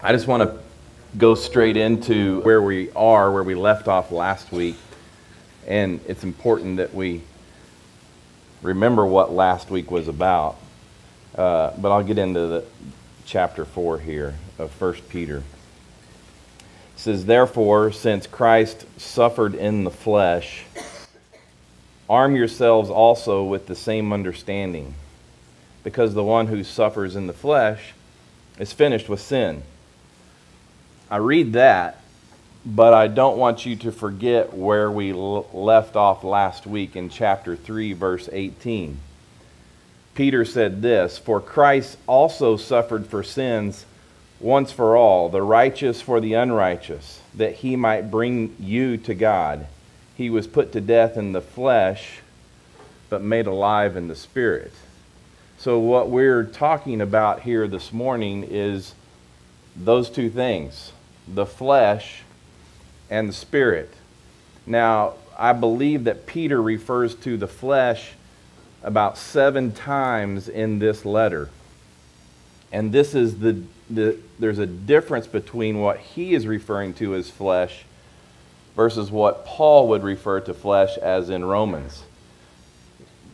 I just want to go straight into where we are, where we left off last week. And it's important that we remember what last week was about. Uh, but I'll get into the chapter 4 here of 1 Peter. It says, Therefore, since Christ suffered in the flesh, arm yourselves also with the same understanding, because the one who suffers in the flesh is finished with sin I read that, but I don't want you to forget where we left off last week in chapter 3, verse 18. Peter said this For Christ also suffered for sins once for all, the righteous for the unrighteous, that he might bring you to God. He was put to death in the flesh, but made alive in the spirit. So, what we're talking about here this morning is those two things the flesh, and the spirit. Now, I believe that Peter refers to the flesh about seven times in this letter. And this is the, the there's a difference between what he is referring to as flesh versus what Paul would refer to flesh as in Romans.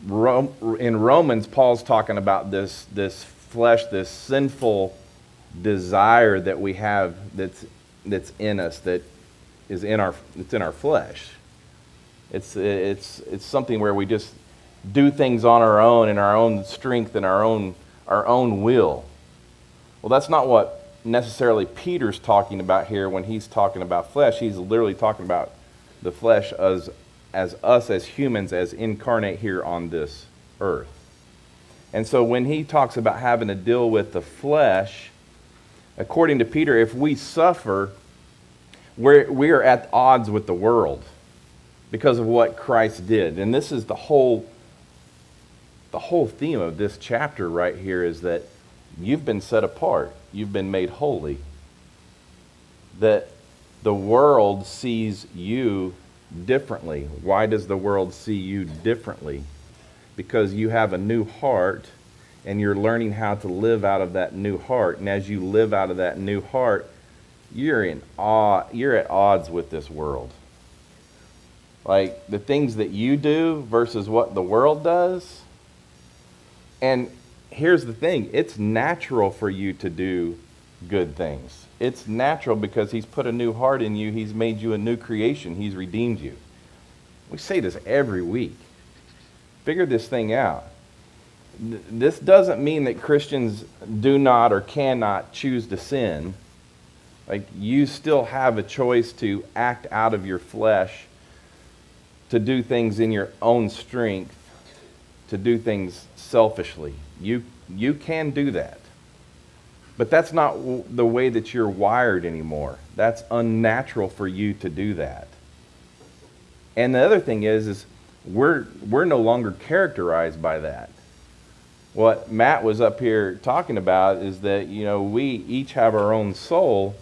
Rome, in Romans, Paul's talking about this, this flesh, this sinful desire that we have that's that's in us that is in our it's in our flesh. It's it's it's something where we just do things on our own in our own strength and our own our own will. Well, that's not what necessarily Peter's talking about here when he's talking about flesh. He's literally talking about the flesh as as us as humans as incarnate here on this earth. And so when he talks about having to deal with the flesh, according to Peter, if we suffer, we're, we are at odds with the world because of what Christ did. And this is the whole the whole theme of this chapter right here is that you've been set apart, you've been made holy. That the world sees you differently. Why does the world see you differently? Because you have a new heart and you're learning how to live out of that new heart. And as you live out of that new heart, you're in awe, you're at odds with this world. Like the things that you do versus what the world does. And here's the thing it's natural for you to do good things. It's natural because He's put a new heart in you, He's made you a new creation, He's redeemed you. We say this every week. Figure this thing out this doesn't mean that Christians do not or cannot choose to sin. Like, you still have a choice to act out of your flesh, to do things in your own strength, to do things selfishly. You, you can do that. But that's not the way that you're wired anymore. That's unnatural for you to do that. And the other thing is, is we're, we're no longer characterized by that what Matt was up here talking about is that, you know, we each have our own soul,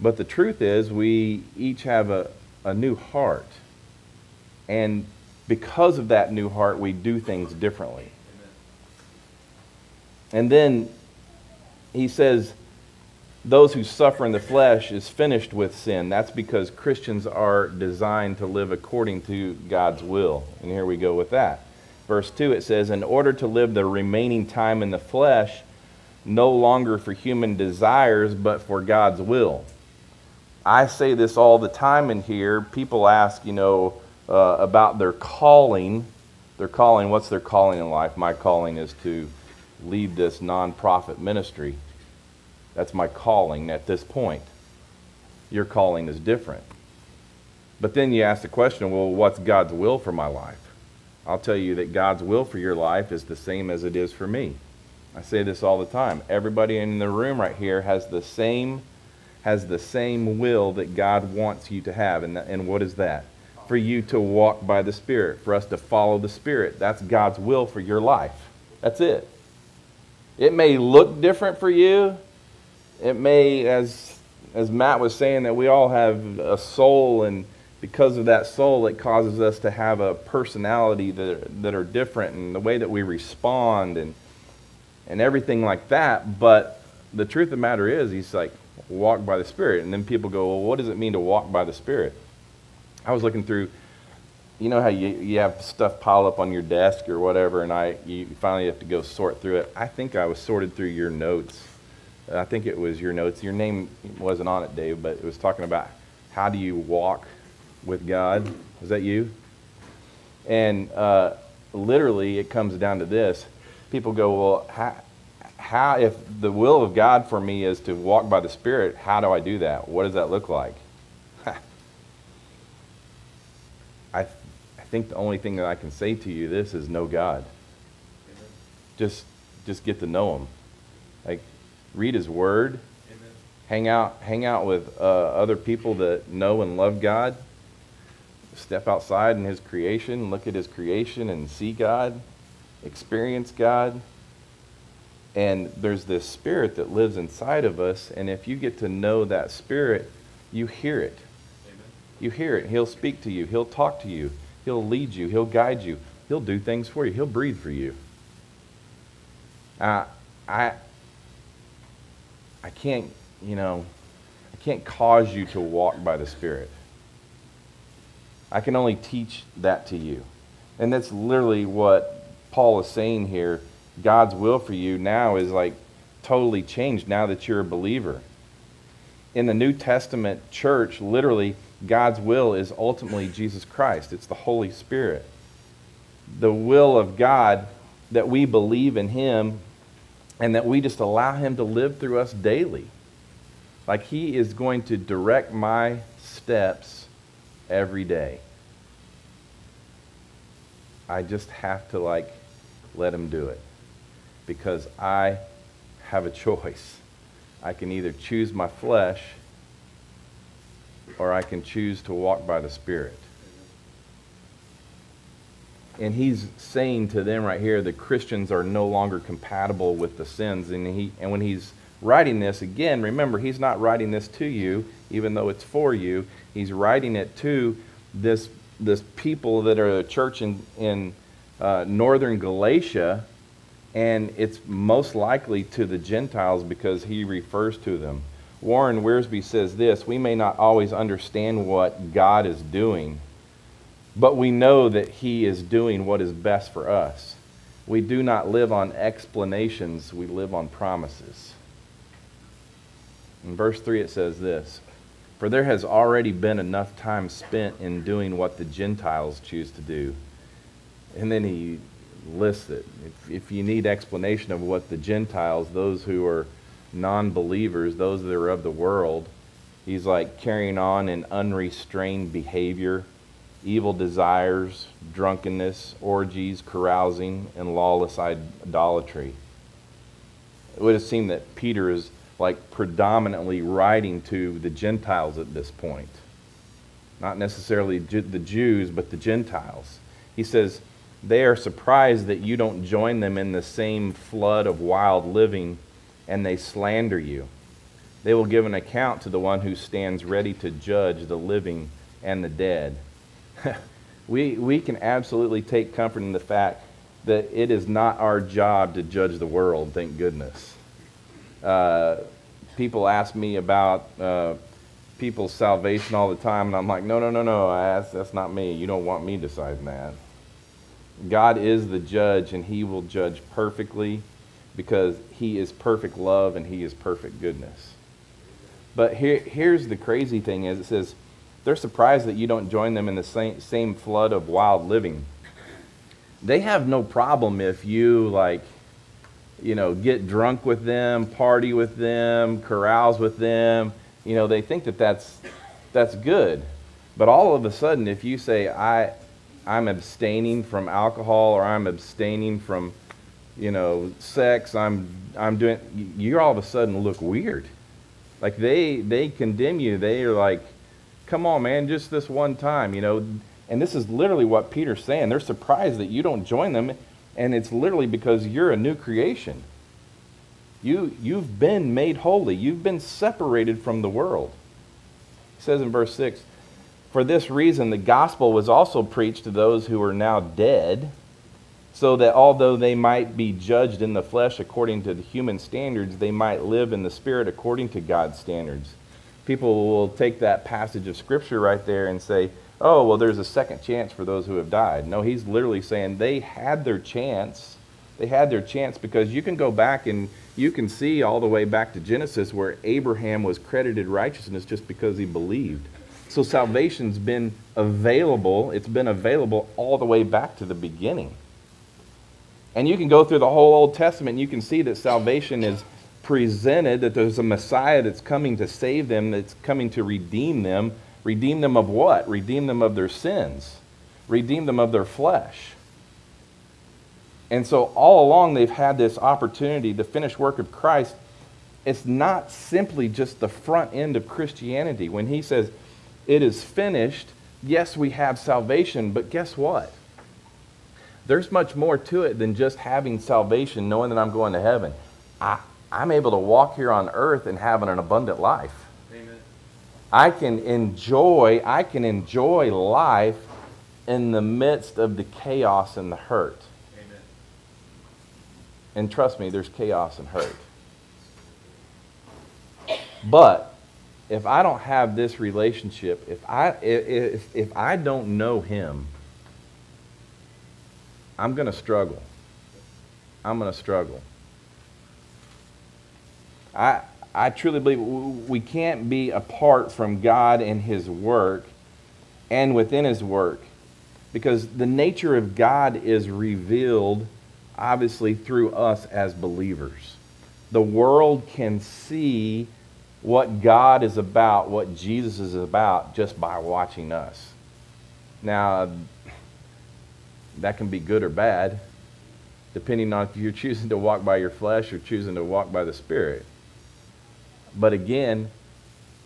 but the truth is we each have a, a new heart. And because of that new heart, we do things differently. And then he says, those who suffer in the flesh is finished with sin. That's because Christians are designed to live according to God's will. And here we go with that verse 2, it says, In order to live the remaining time in the flesh, no longer for human desires, but for God's will. I say this all the time in here. People ask, you know, uh, about their calling. Their calling, what's their calling in life? My calling is to lead this nonprofit ministry. That's my calling at this point. Your calling is different. But then you ask the question well, what's God's will for my life? I'll tell you that God's will for your life is the same as it is for me. I say this all the time. Everybody in the room right here has the same has the same will that God wants you to have. And, and what is that? For you to walk by the Spirit, for us to follow the Spirit. That's God's will for your life. That's it. It may look different for you. It may, as, as Matt was saying, that we all have a soul and because of that soul, it causes us to have a personality that, that are different and the way that we respond and, and everything like that. But the truth of the matter is, he's like, walk by the Spirit. And then people go, well, what does it mean to walk by the Spirit? I was looking through, you know how you, you have stuff piled up on your desk or whatever, and I you finally have to go sort through it. I think I was sorted through your notes. I think it was your notes. Your name wasn't on it, Dave, but it was talking about how do you walk with God. Is that you? And uh, literally, it comes down to this. People go, well, how, how, if the will of God for me is to walk by the Spirit, how do I do that? What does that look like? I, I think the only thing that I can say to you this is know God. Amen. Just, just get to know Him. Like, read His Word. Amen. Hang out, hang out with uh, other people that know and love God. Step outside in His creation, look at His creation and see God, experience God and there's this spirit that lives inside of us. And if you get to know that spirit, you hear it. Amen. You hear it. He'll speak to you. He'll talk to you. He'll lead you. He'll guide you. He'll do things for you. He'll breathe for you. Uh, I, I can't, you know, I can't cause you to walk by the Spirit. I can only teach that to you. And that's literally what Paul is saying here God's will for you now is like totally changed now that you're a believer. In the New Testament church, literally, God's will is ultimately Jesus Christ. It's the Holy Spirit. The will of God that we believe in Him and that we just allow Him to live through us daily. Like He is going to direct my steps every day. I just have to, like, let Him do it because I have a choice. I can either choose my flesh or I can choose to walk by the Spirit. And he's saying to them right here that Christians are no longer compatible with the sins. And, he, and when he's writing this, again, remember, he's not writing this to you, even though it's for you. He's writing it to this, this people that are a church in, in uh, northern Galatia and it's most likely to the Gentiles because he refers to them. Warren Wiersbe says this We may not always understand what God is doing, but we know that he is doing what is best for us. We do not live on explanations, we live on promises. In verse 3, it says this For there has already been enough time spent in doing what the Gentiles choose to do. And then he lists it. If, if you need explanation of what the Gentiles, those who are non believers, those that are of the world, he's like carrying on an unrestrained behavior, evil desires, drunkenness, orgies, carousing, and lawless idolatry. It would have seemed that Peter is like predominantly writing to the Gentiles at this point. Not necessarily the Jews, but the Gentiles. He says, they are surprised that you don't join them in the same flood of wild living, and they slander you. They will give an account to the one who stands ready to judge the living and the dead. we, we can absolutely take comfort in the fact that it is not our job to judge the world, thank goodness. Uh, people ask me about uh, people's salvation all the time, and I'm like, no, no, no, no, that's, that's not me. You don't want me deciding that. God is the judge, and He will judge perfectly because He is perfect love and He is perfect goodness. But here, here's the crazy thing is it says, they're surprised that you don't join them in the same, same flood of wild living. They have no problem if you, like, you know, get drunk with them, party with them, carouse with them. You know, they think that that's, that's good. But all of a sudden, if you say, I, I'm abstaining from alcohol or I'm abstaining from, you know, sex. I'm I'm doing. You all of a sudden look weird. Like they they condemn you. They are like, come on, man, just this one time, you know. And this is literally what Peter's saying. They're surprised that you don't join them, and it's literally because you're a new creation. You you've been made holy. You've been separated from the world. He says in verse six. For this reason, the gospel was also preached to those who are now dead, so that although they might be judged in the flesh according to the human standards, they might live in the spirit according to God's standards. People will take that passage of Scripture right there and say, oh, well, there's a second chance for those who have died. No, he's literally saying they had their chance. They had their chance because you can go back and you can see all the way back to Genesis where Abraham was credited righteousness just because he believed. So salvation's been available. It's been available all the way back to the beginning. And you can go through the whole Old Testament and you can see that salvation is presented, that there's a Messiah that's coming to save them, that's coming to redeem them. Redeem them of what? Redeem them of their sins, redeem them of their flesh. And so all along they've had this opportunity, the finished work of Christ. It's not simply just the front end of Christianity. When he says, it is finished, yes, we have salvation, but guess what? There's much more to it than just having salvation, knowing that I'm going to heaven. I, I'm able to walk here on earth and have an abundant life. I can enjoy, I can enjoy life in the midst of the chaos and the hurt. Amen. And trust me, there's chaos and hurt. But if I don't have this relationship, if I if, if I don't know him, I'm going to struggle. I'm going to struggle. I, I truly believe we can't be apart from God and His work and within His work because the nature of God is revealed obviously through us as believers. The world can see what God is about, what Jesus is about, just by watching us. Now, that can be good or bad, depending on if you're choosing to walk by your flesh or choosing to walk by the Spirit. But again,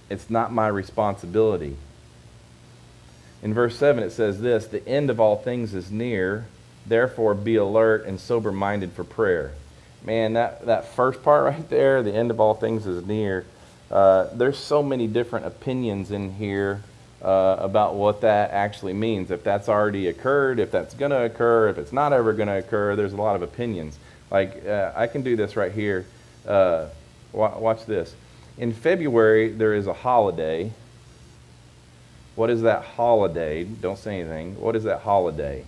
it's not my responsibility. In verse 7, it says this The end of all things is near, therefore be alert and sober minded for prayer. Man, that, that first part right there, the end of all things is near. Uh, there's so many different opinions in here uh, about what that actually means. If that's already occurred, if that's going to occur, if it's not ever going to occur, there's a lot of opinions. Like, uh, I can do this right here. Uh, watch this. In February, there is a holiday. What is that holiday? Don't say anything. What is that holiday?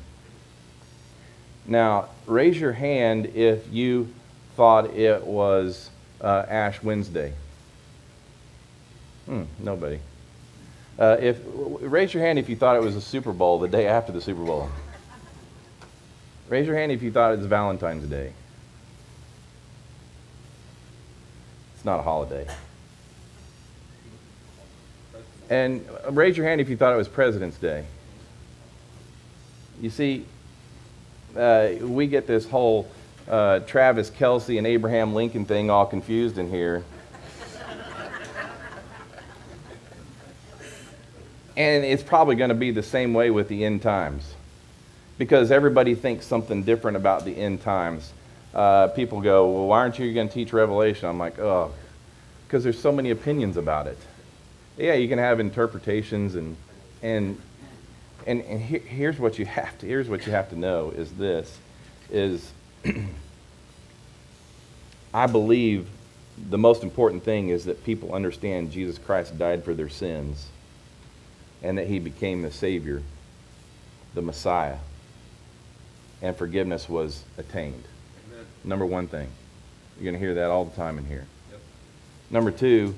Now, raise your hand if you thought it was uh, Ash Wednesday. Hmm, nobody. Uh, if raise your hand if you thought it was the Super Bowl the day after the Super Bowl. Raise your hand if you thought it was Valentine's Day. It's not a holiday. And raise your hand if you thought it was President's Day. You see, uh, we get this whole uh, Travis Kelce and Abraham Lincoln thing all confused in here. And it's probably going to be the same way with the end times because everybody thinks something different about the end times. Uh, people go, Well, why aren't you going to teach Revelation? I'm like, Oh, because there's so many opinions about it. Yeah, you can have interpretations and, and, and, and he, here's what you have to here's what you have to know is this is I believe the most important thing is that people understand Jesus Christ died for their sins and that he became the Savior, the Messiah, and forgiveness was attained. Amen. Number one thing. You're going to hear that all the time in here. Yep. Number two,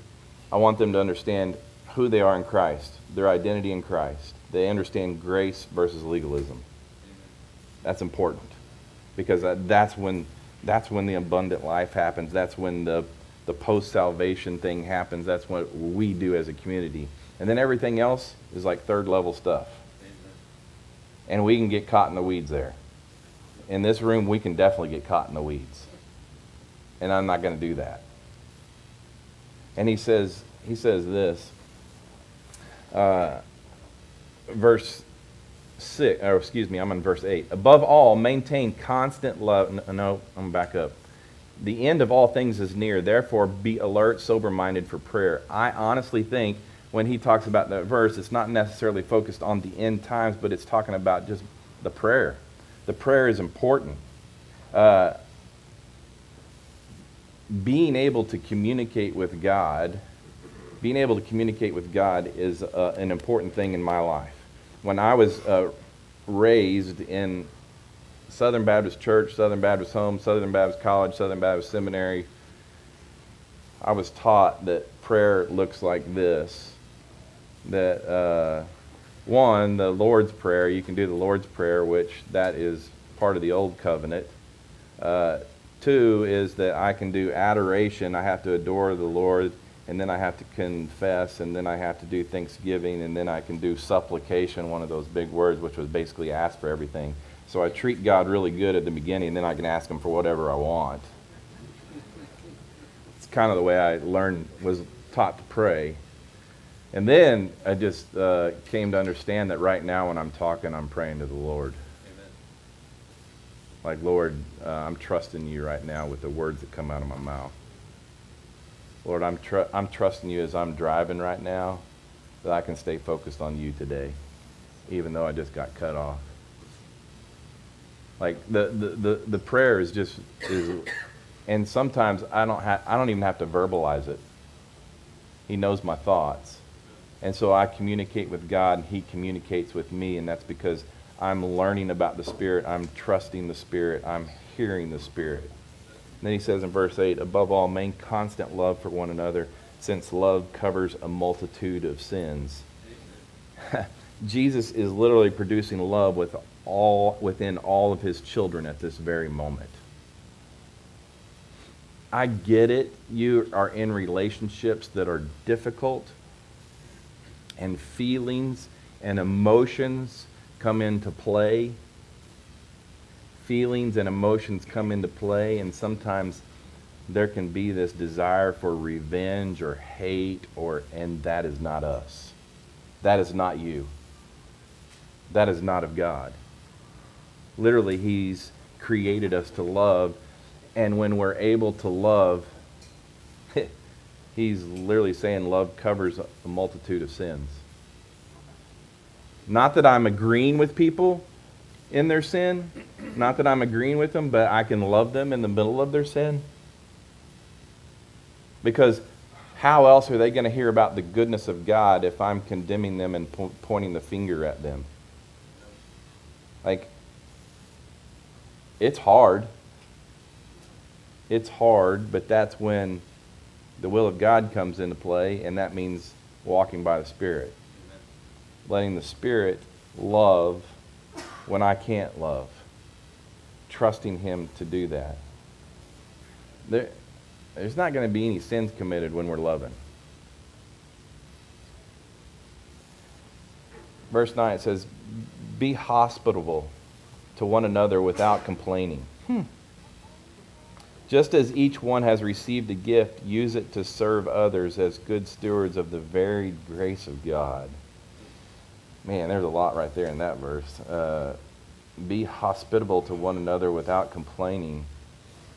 I want them to understand who they are in Christ, their identity in Christ. They understand grace versus legalism. That's important because that's when that's when the abundant life happens. That's when the the post salvation thing happens. That's what we do as a community. And then everything else is like third level stuff. And we can get caught in the weeds there. In this room, we can definitely get caught in the weeds. And I'm not going to do that. And he says, he says this, uh, verse 6, or excuse me, I'm in verse 8. Above all, maintain constant love. No, I'm back up. The end of all things is near. Therefore, be alert, sober minded for prayer. I honestly think when he talks about that verse, it's not necessarily focused on the end times, but it's talking about just the prayer. the prayer is important. Uh, being able to communicate with God, being able to communicate with God is uh, an important thing in my life. When I was uh, raised in Southern Baptist Church, Southern Baptist Home, Southern Baptist College, Southern Baptist Seminary, I was taught that prayer looks like this. That uh, one, the Lord's Prayer, you can do the Lord's Prayer, which that is part of the Old Covenant. Uh, two is that I can do adoration. I have to adore the Lord, and then I have to confess, and then I have to do thanksgiving, and then I can do supplication, one of those big words, which was basically ask for everything. So I treat God really good at the beginning, and then I can ask Him for whatever I want. It's kind of the way I learned, was taught to pray. And then I just uh, came to understand that right now when I'm talking, I'm praying to the Lord. Amen. Like, Lord, uh, I'm trusting you right now with the words that come out of my mouth. Lord, I'm, tr- I'm trusting you as I'm driving right now that I can stay focused on you today, even though I just got cut off. Like the, the, the, the prayer is just is and sometimes I don't have I don't even have to verbalize it. He knows my thoughts. And so I communicate with God and he communicates with me and that's because I'm learning about the Spirit, I'm trusting the Spirit, I'm hearing the Spirit. Then he says in verse 8, above all, main constant love for one another, since love covers a multitude of sins. Jesus is literally producing love with all within all of his children at this very moment. I get it. You are in relationships that are difficult, and feelings and emotions come into play. Feelings and emotions come into play, and sometimes there can be this desire for revenge or hate, or and that is not us. That is not you. That is not of God. Literally, He's created us to love. And when we're able to love, He's literally saying love covers a multitude of sins. Not that I'm agreeing with people in their sin, not that I'm agreeing with them, but I can love them in the middle of their sin. Because how else are they going to hear about the goodness of God if I'm condemning them and po- pointing the finger at them? Like, it's hard. It's hard, but that's when the will of God comes into play, and that means walking by the Spirit. Letting the Spirit love when I can't love. Trusting Him to do that. There, there's not going to be any sins committed when we're loving. Verse 9 it says, Be hospitable to one another without complaining. Hmm. Just as each one has received a gift, use it to serve others as good stewards of the varied grace of God. Man, there's a lot right there in that verse. Uh, be hospitable to one another without complaining,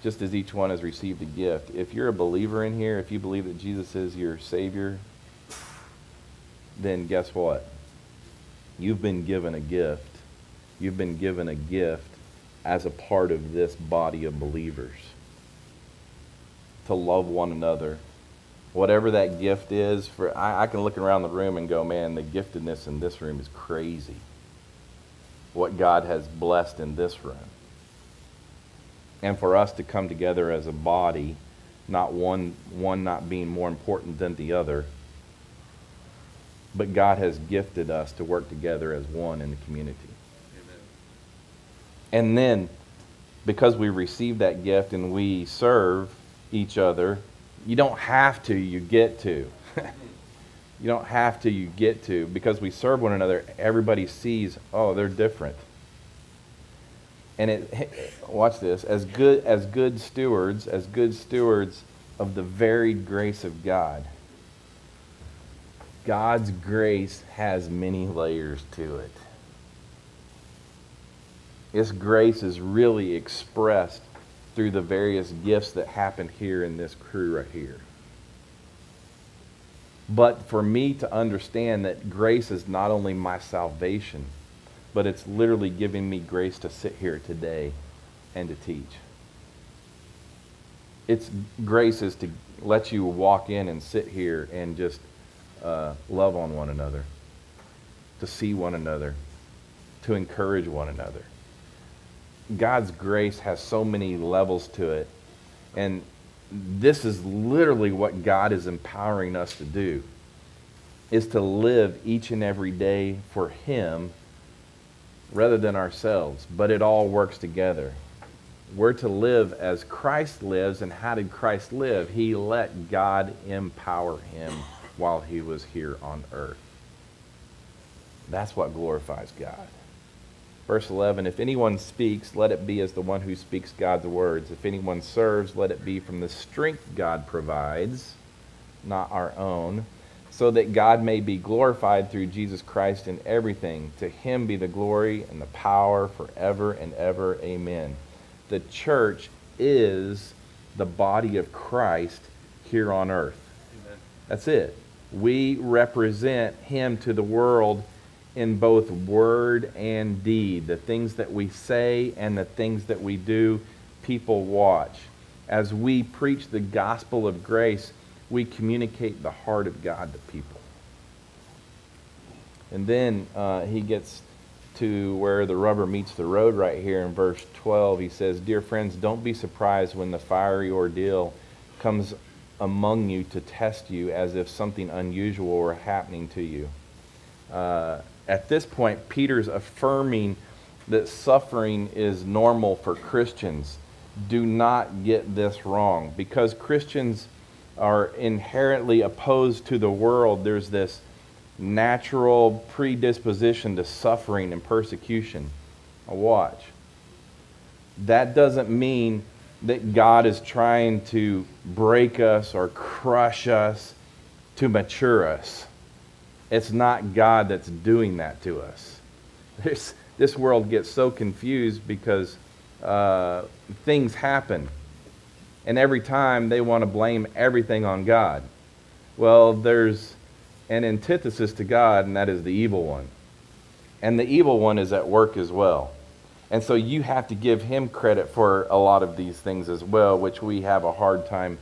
just as each one has received a gift. If you're a believer in here, if you believe that Jesus is your Savior, then guess what? You've been given a gift You've been given a gift as a part of this body of believers to love one another. Whatever that gift is, for I, I can look around the room and go, man, the giftedness in this room is crazy. What God has blessed in this room. And for us to come together as a body, not one, one not being more important than the other, but God has gifted us to work together as one in the community. Amen. And then, because we receive that gift and we serve each other, you don't have to, you get to. you don't have to, you get to. Because we serve one another, everybody sees, oh, they're different. And it, watch this, as good, as good stewards, as good stewards of the varied grace of God. God's grace has many layers to it. His grace is really expressed through the various gifts that happen here in this crew right here. But for me to understand that grace is not only my salvation, but it's literally giving me grace to sit here today and to teach. Its grace is to let you walk in and sit here and just uh, love on one another, to see one another, to encourage one another. God's grace has so many levels to it. And this is literally what God is empowering us to do is to live each and every day for him rather than ourselves, but it all works together. We're to live as Christ lives, and how did Christ live? He let God empower him while he was here on earth. That's what glorifies God. Verse 11 If anyone speaks, let it be as the one who speaks God's words. If anyone serves, let it be from the strength God provides, not our own, so that God may be glorified through Jesus Christ in everything. To him be the glory and the power forever and ever. Amen. The church is the body of Christ here on earth. Amen. That's it. We represent him to the world in both word and deed. The things that we say and the things that we do, people watch. As we preach the gospel of grace, we communicate the heart of God to people. And then uh, he gets to where the rubber meets the road right here in verse 12. He says, Dear friends, don't be surprised when the fiery ordeal comes among you to test you as if something unusual were happening to you. Uh, at this point, Peter's affirming that suffering is normal for Christians. Do not get this wrong. Because Christians are inherently opposed to the world, there's this natural predisposition to suffering and persecution. Now watch. That doesn't mean that God is trying to break us or crush us to mature us. It's not God that's doing that to us. This, this world gets so confused because uh, things happen. And every time they want to blame everything on God. Well, there's an antithesis to God, and that is the evil one. And the evil one is at work as well. And so you have to give him credit for a lot of these things as well, which we have a hard time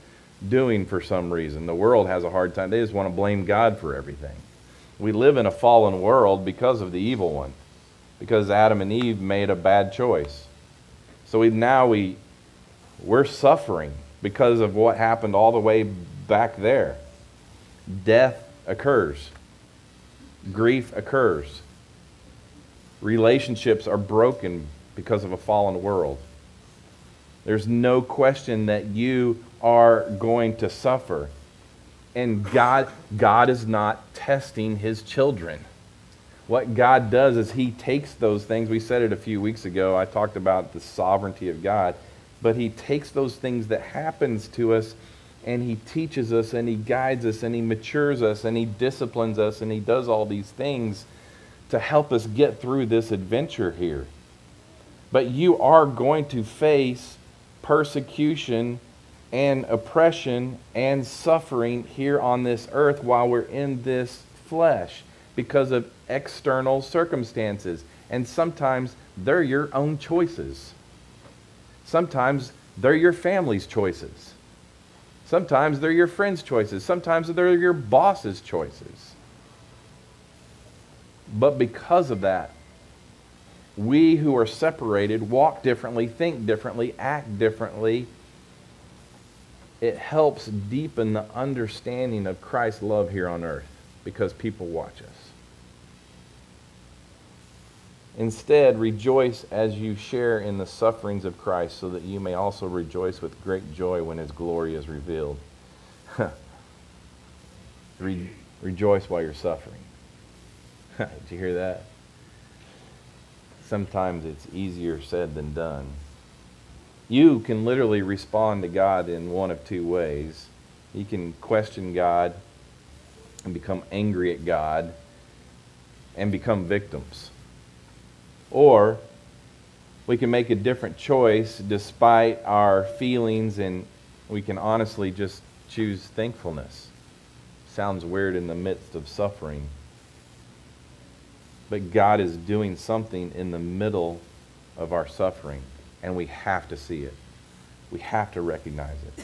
doing for some reason. The world has a hard time. They just want to blame God for everything. We live in a fallen world because of the evil one, because Adam and Eve made a bad choice. So we, now we, we're suffering because of what happened all the way back there. Death occurs, grief occurs, relationships are broken because of a fallen world. There's no question that you are going to suffer. And God, God is not testing his children. What God does is he takes those things. We said it a few weeks ago. I talked about the sovereignty of God. But he takes those things that happens to us and he teaches us and he guides us and he matures us and he disciplines us and he does all these things to help us get through this adventure here. But you are going to face persecution and oppression and suffering here on this earth while we're in this flesh because of external circumstances. And sometimes they're your own choices. Sometimes they're your family's choices. Sometimes they're your friends' choices. Sometimes they're your boss's choices. But because of that, we who are separated walk differently, think differently, act differently, it helps deepen the understanding of Christ's love here on earth because people watch us. Instead, rejoice as you share in the sufferings of Christ, so that you may also rejoice with great joy when his glory is revealed. Re- rejoice while you're suffering. Did you hear that? Sometimes it's easier said than done. You can literally respond to God in one of two ways. You can question God and become angry at God and become victims. Or we can make a different choice despite our feelings and we can honestly just choose thankfulness. Sounds weird in the midst of suffering. But God is doing something in the middle of our suffering, and we have to see it. We have to recognize it.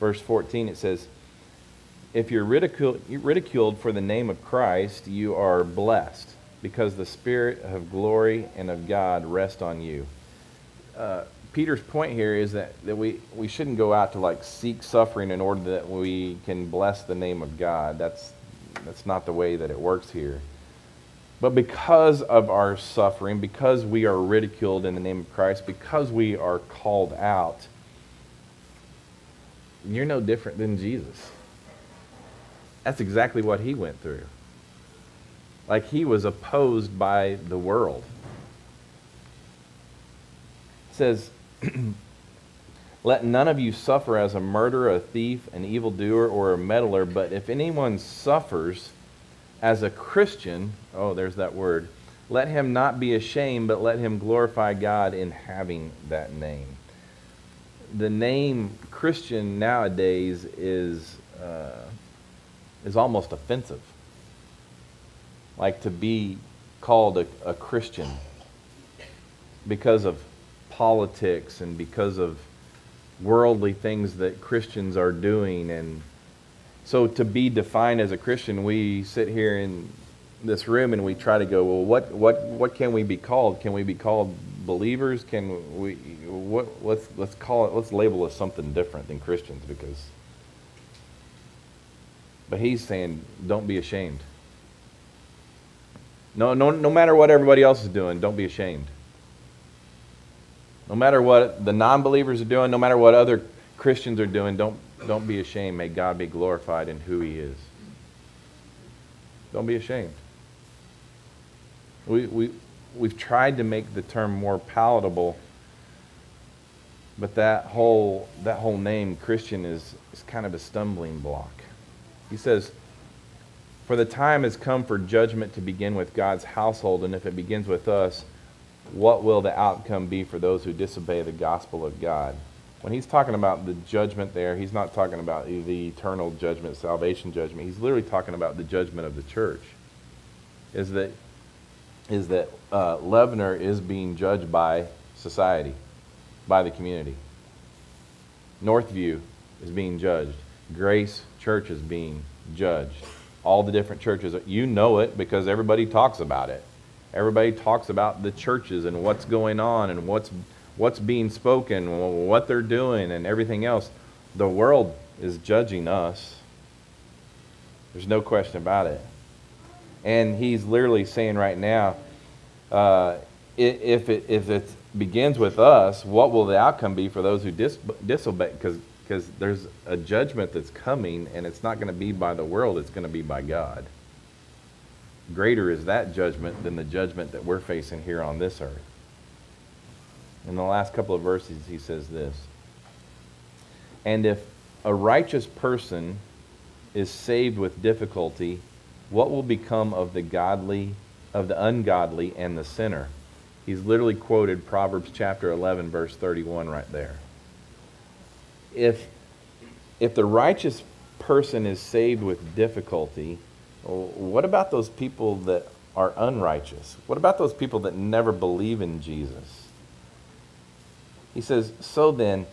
Verse 14, it says, If you're ridiculed for the name of Christ, you are blessed, because the Spirit of glory and of God rest on you. Uh, Peter's point here is that, that we, we shouldn't go out to like seek suffering in order that we can bless the name of God. That's, that's not the way that it works here. But because of our suffering, because we are ridiculed in the name of Christ, because we are called out, you're no different than Jesus. That's exactly what he went through. Like he was opposed by the world. It says, Let none of you suffer as a murderer, a thief, an evildoer, or a meddler, but if anyone suffers as a Christian, oh, there's that word, let him not be ashamed, but let him glorify God in having that name. The name Christian nowadays is, uh, is almost offensive. Like to be called a, a Christian because of politics and because of worldly things that Christians are doing. And so to be defined as a Christian, we sit here in this room and we try to go, well, what, what, what can we be called? Can we be called believers? Can we, what, let's, let's call it, let's label us something different than Christians because, but he's saying, don't be ashamed. No, no, no matter what everybody else is doing, don't be ashamed. No matter what the non believers are doing, no matter what other Christians are doing, don't, don't be ashamed. May God be glorified in who He is. Don't be ashamed. We, we, we've tried to make the term more palatable, but that whole, that whole name, Christian, is, is kind of a stumbling block. He says, For the time has come for judgment to begin with God's household, and if it begins with us, what will the outcome be for those who disobey the gospel of God? When he's talking about the judgment there, he's not talking about the eternal judgment, salvation judgment. He's literally talking about the judgment of the church. Is that is that uh, Lebanon is being judged by society, by the community. Northview is being judged. Grace Church is being judged. All the different churches, you know it because everybody talks about it. Everybody talks about the churches and what's going on and what's what's being spoken, what they're doing, and everything else. The world is judging us. There's no question about it. And he's literally saying right now, uh, if, it, if it begins with us, what will the outcome be for those who dis- disobey? Because there's a judgment that's coming, and it's not going to be by the world, it's going to be by God greater is that judgment than the judgment that we're facing here on this earth. In the last couple of verses, he says this And if a righteous person is saved with difficulty, what will become of the godly, of the ungodly, and the sinner? He's literally quoted Proverbs chapter 11, verse 31 right there. If, if the righteous person is saved with difficulty, what about those people that are unrighteous? What about those people that never believe in Jesus? He says, So then,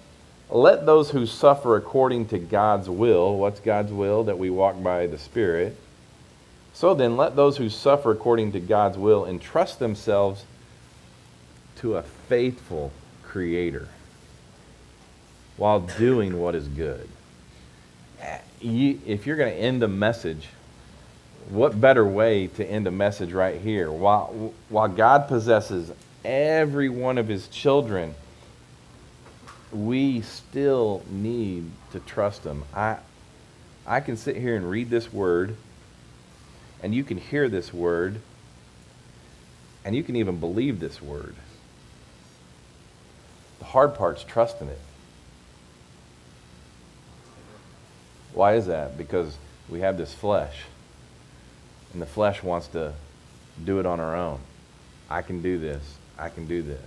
let those who suffer according to God's will, what's God's will? That we walk by the Spirit. So then, let those who suffer according to God's will entrust themselves to a faithful Creator while doing what is good. Eh, if you're going to end a message what better way to end a message right here? While, while God possesses every one of his children, we still need to trust him. I, I can sit here and read this word, and you can hear this word, and you can even believe this word. The hard part's trusting it. Why is that? Because we have this flesh. And the flesh wants to do it on our own. I can do this. I can do this.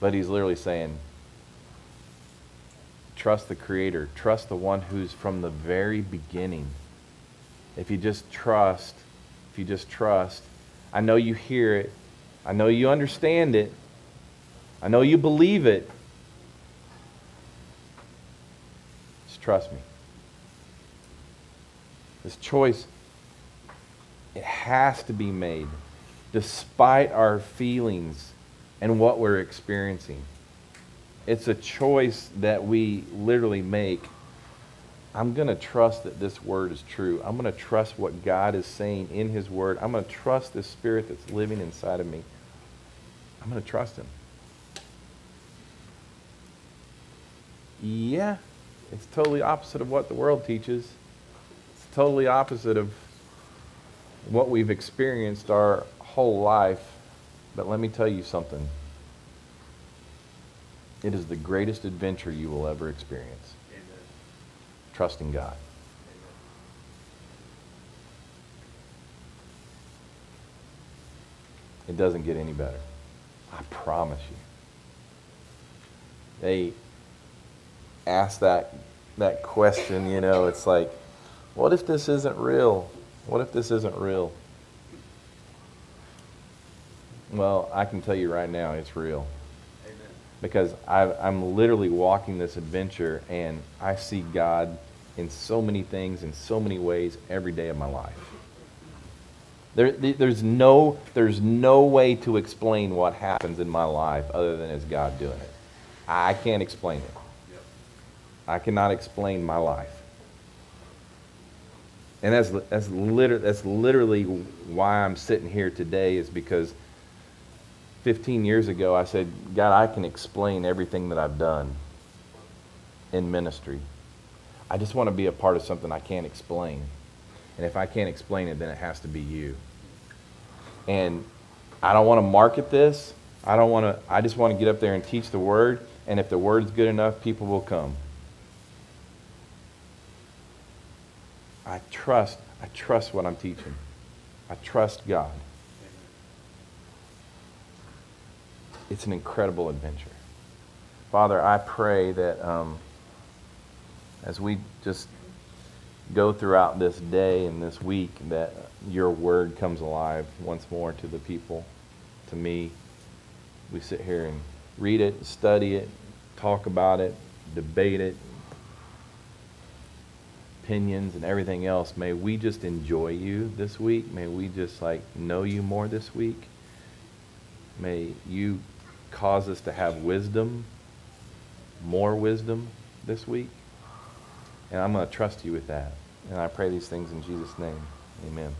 But he's literally saying, trust the Creator. Trust the one who's from the very beginning. If you just trust if you just trust. I know you hear it. I know you understand it. I know you believe it. Just trust me. This choice, it has to be made despite our feelings and what we're experiencing. It's a choice that we literally make. I'm going to trust that this word is true. I'm going to trust what God is saying in his word. I'm going to trust this spirit that's living inside of me. I'm going to trust him. Yeah, it's totally opposite of what the world teaches. It's totally opposite of what we've experienced our whole life. But let me tell you something. It is the greatest adventure you will ever experience. Amen. Trusting God. Amen. It doesn't get any better. I promise you. They ask that that question, you know, it's like, what if this isn't real? What if this isn't real? Well, I can tell you right now, it's real. Because i am literally walking this adventure and I see God in so many things, in so many ways, every day of my life. There, there's, no, there's no way to explain what happens in my life other than it's God doing it. I can't explain it. I cannot explain my life. And that's, that's, liter- that's literally why I'm sitting here today, is because 15 years ago I said, God, I can explain everything that I've done in ministry. I just want to be a part of something I can't explain. And if I can't explain it, then it has to be you. And I don't want to market this. I don't want to, I just want to get up there and teach the word. And if the word's good enough, people will come. I trust, I trust what I'm teaching. I trust God. It's an incredible adventure. Father, I pray that um, as we just go throughout this day and this week, that your word comes alive once more to the people, to me. We sit here and read it, study it, talk about it, debate it, opinions and everything else, may we just enjoy you this week. May we just like know you more this week. May you cause us to have wisdom, more wisdom this week. And I'm going to trust you with that. And I pray these things in Jesus' name. Amen.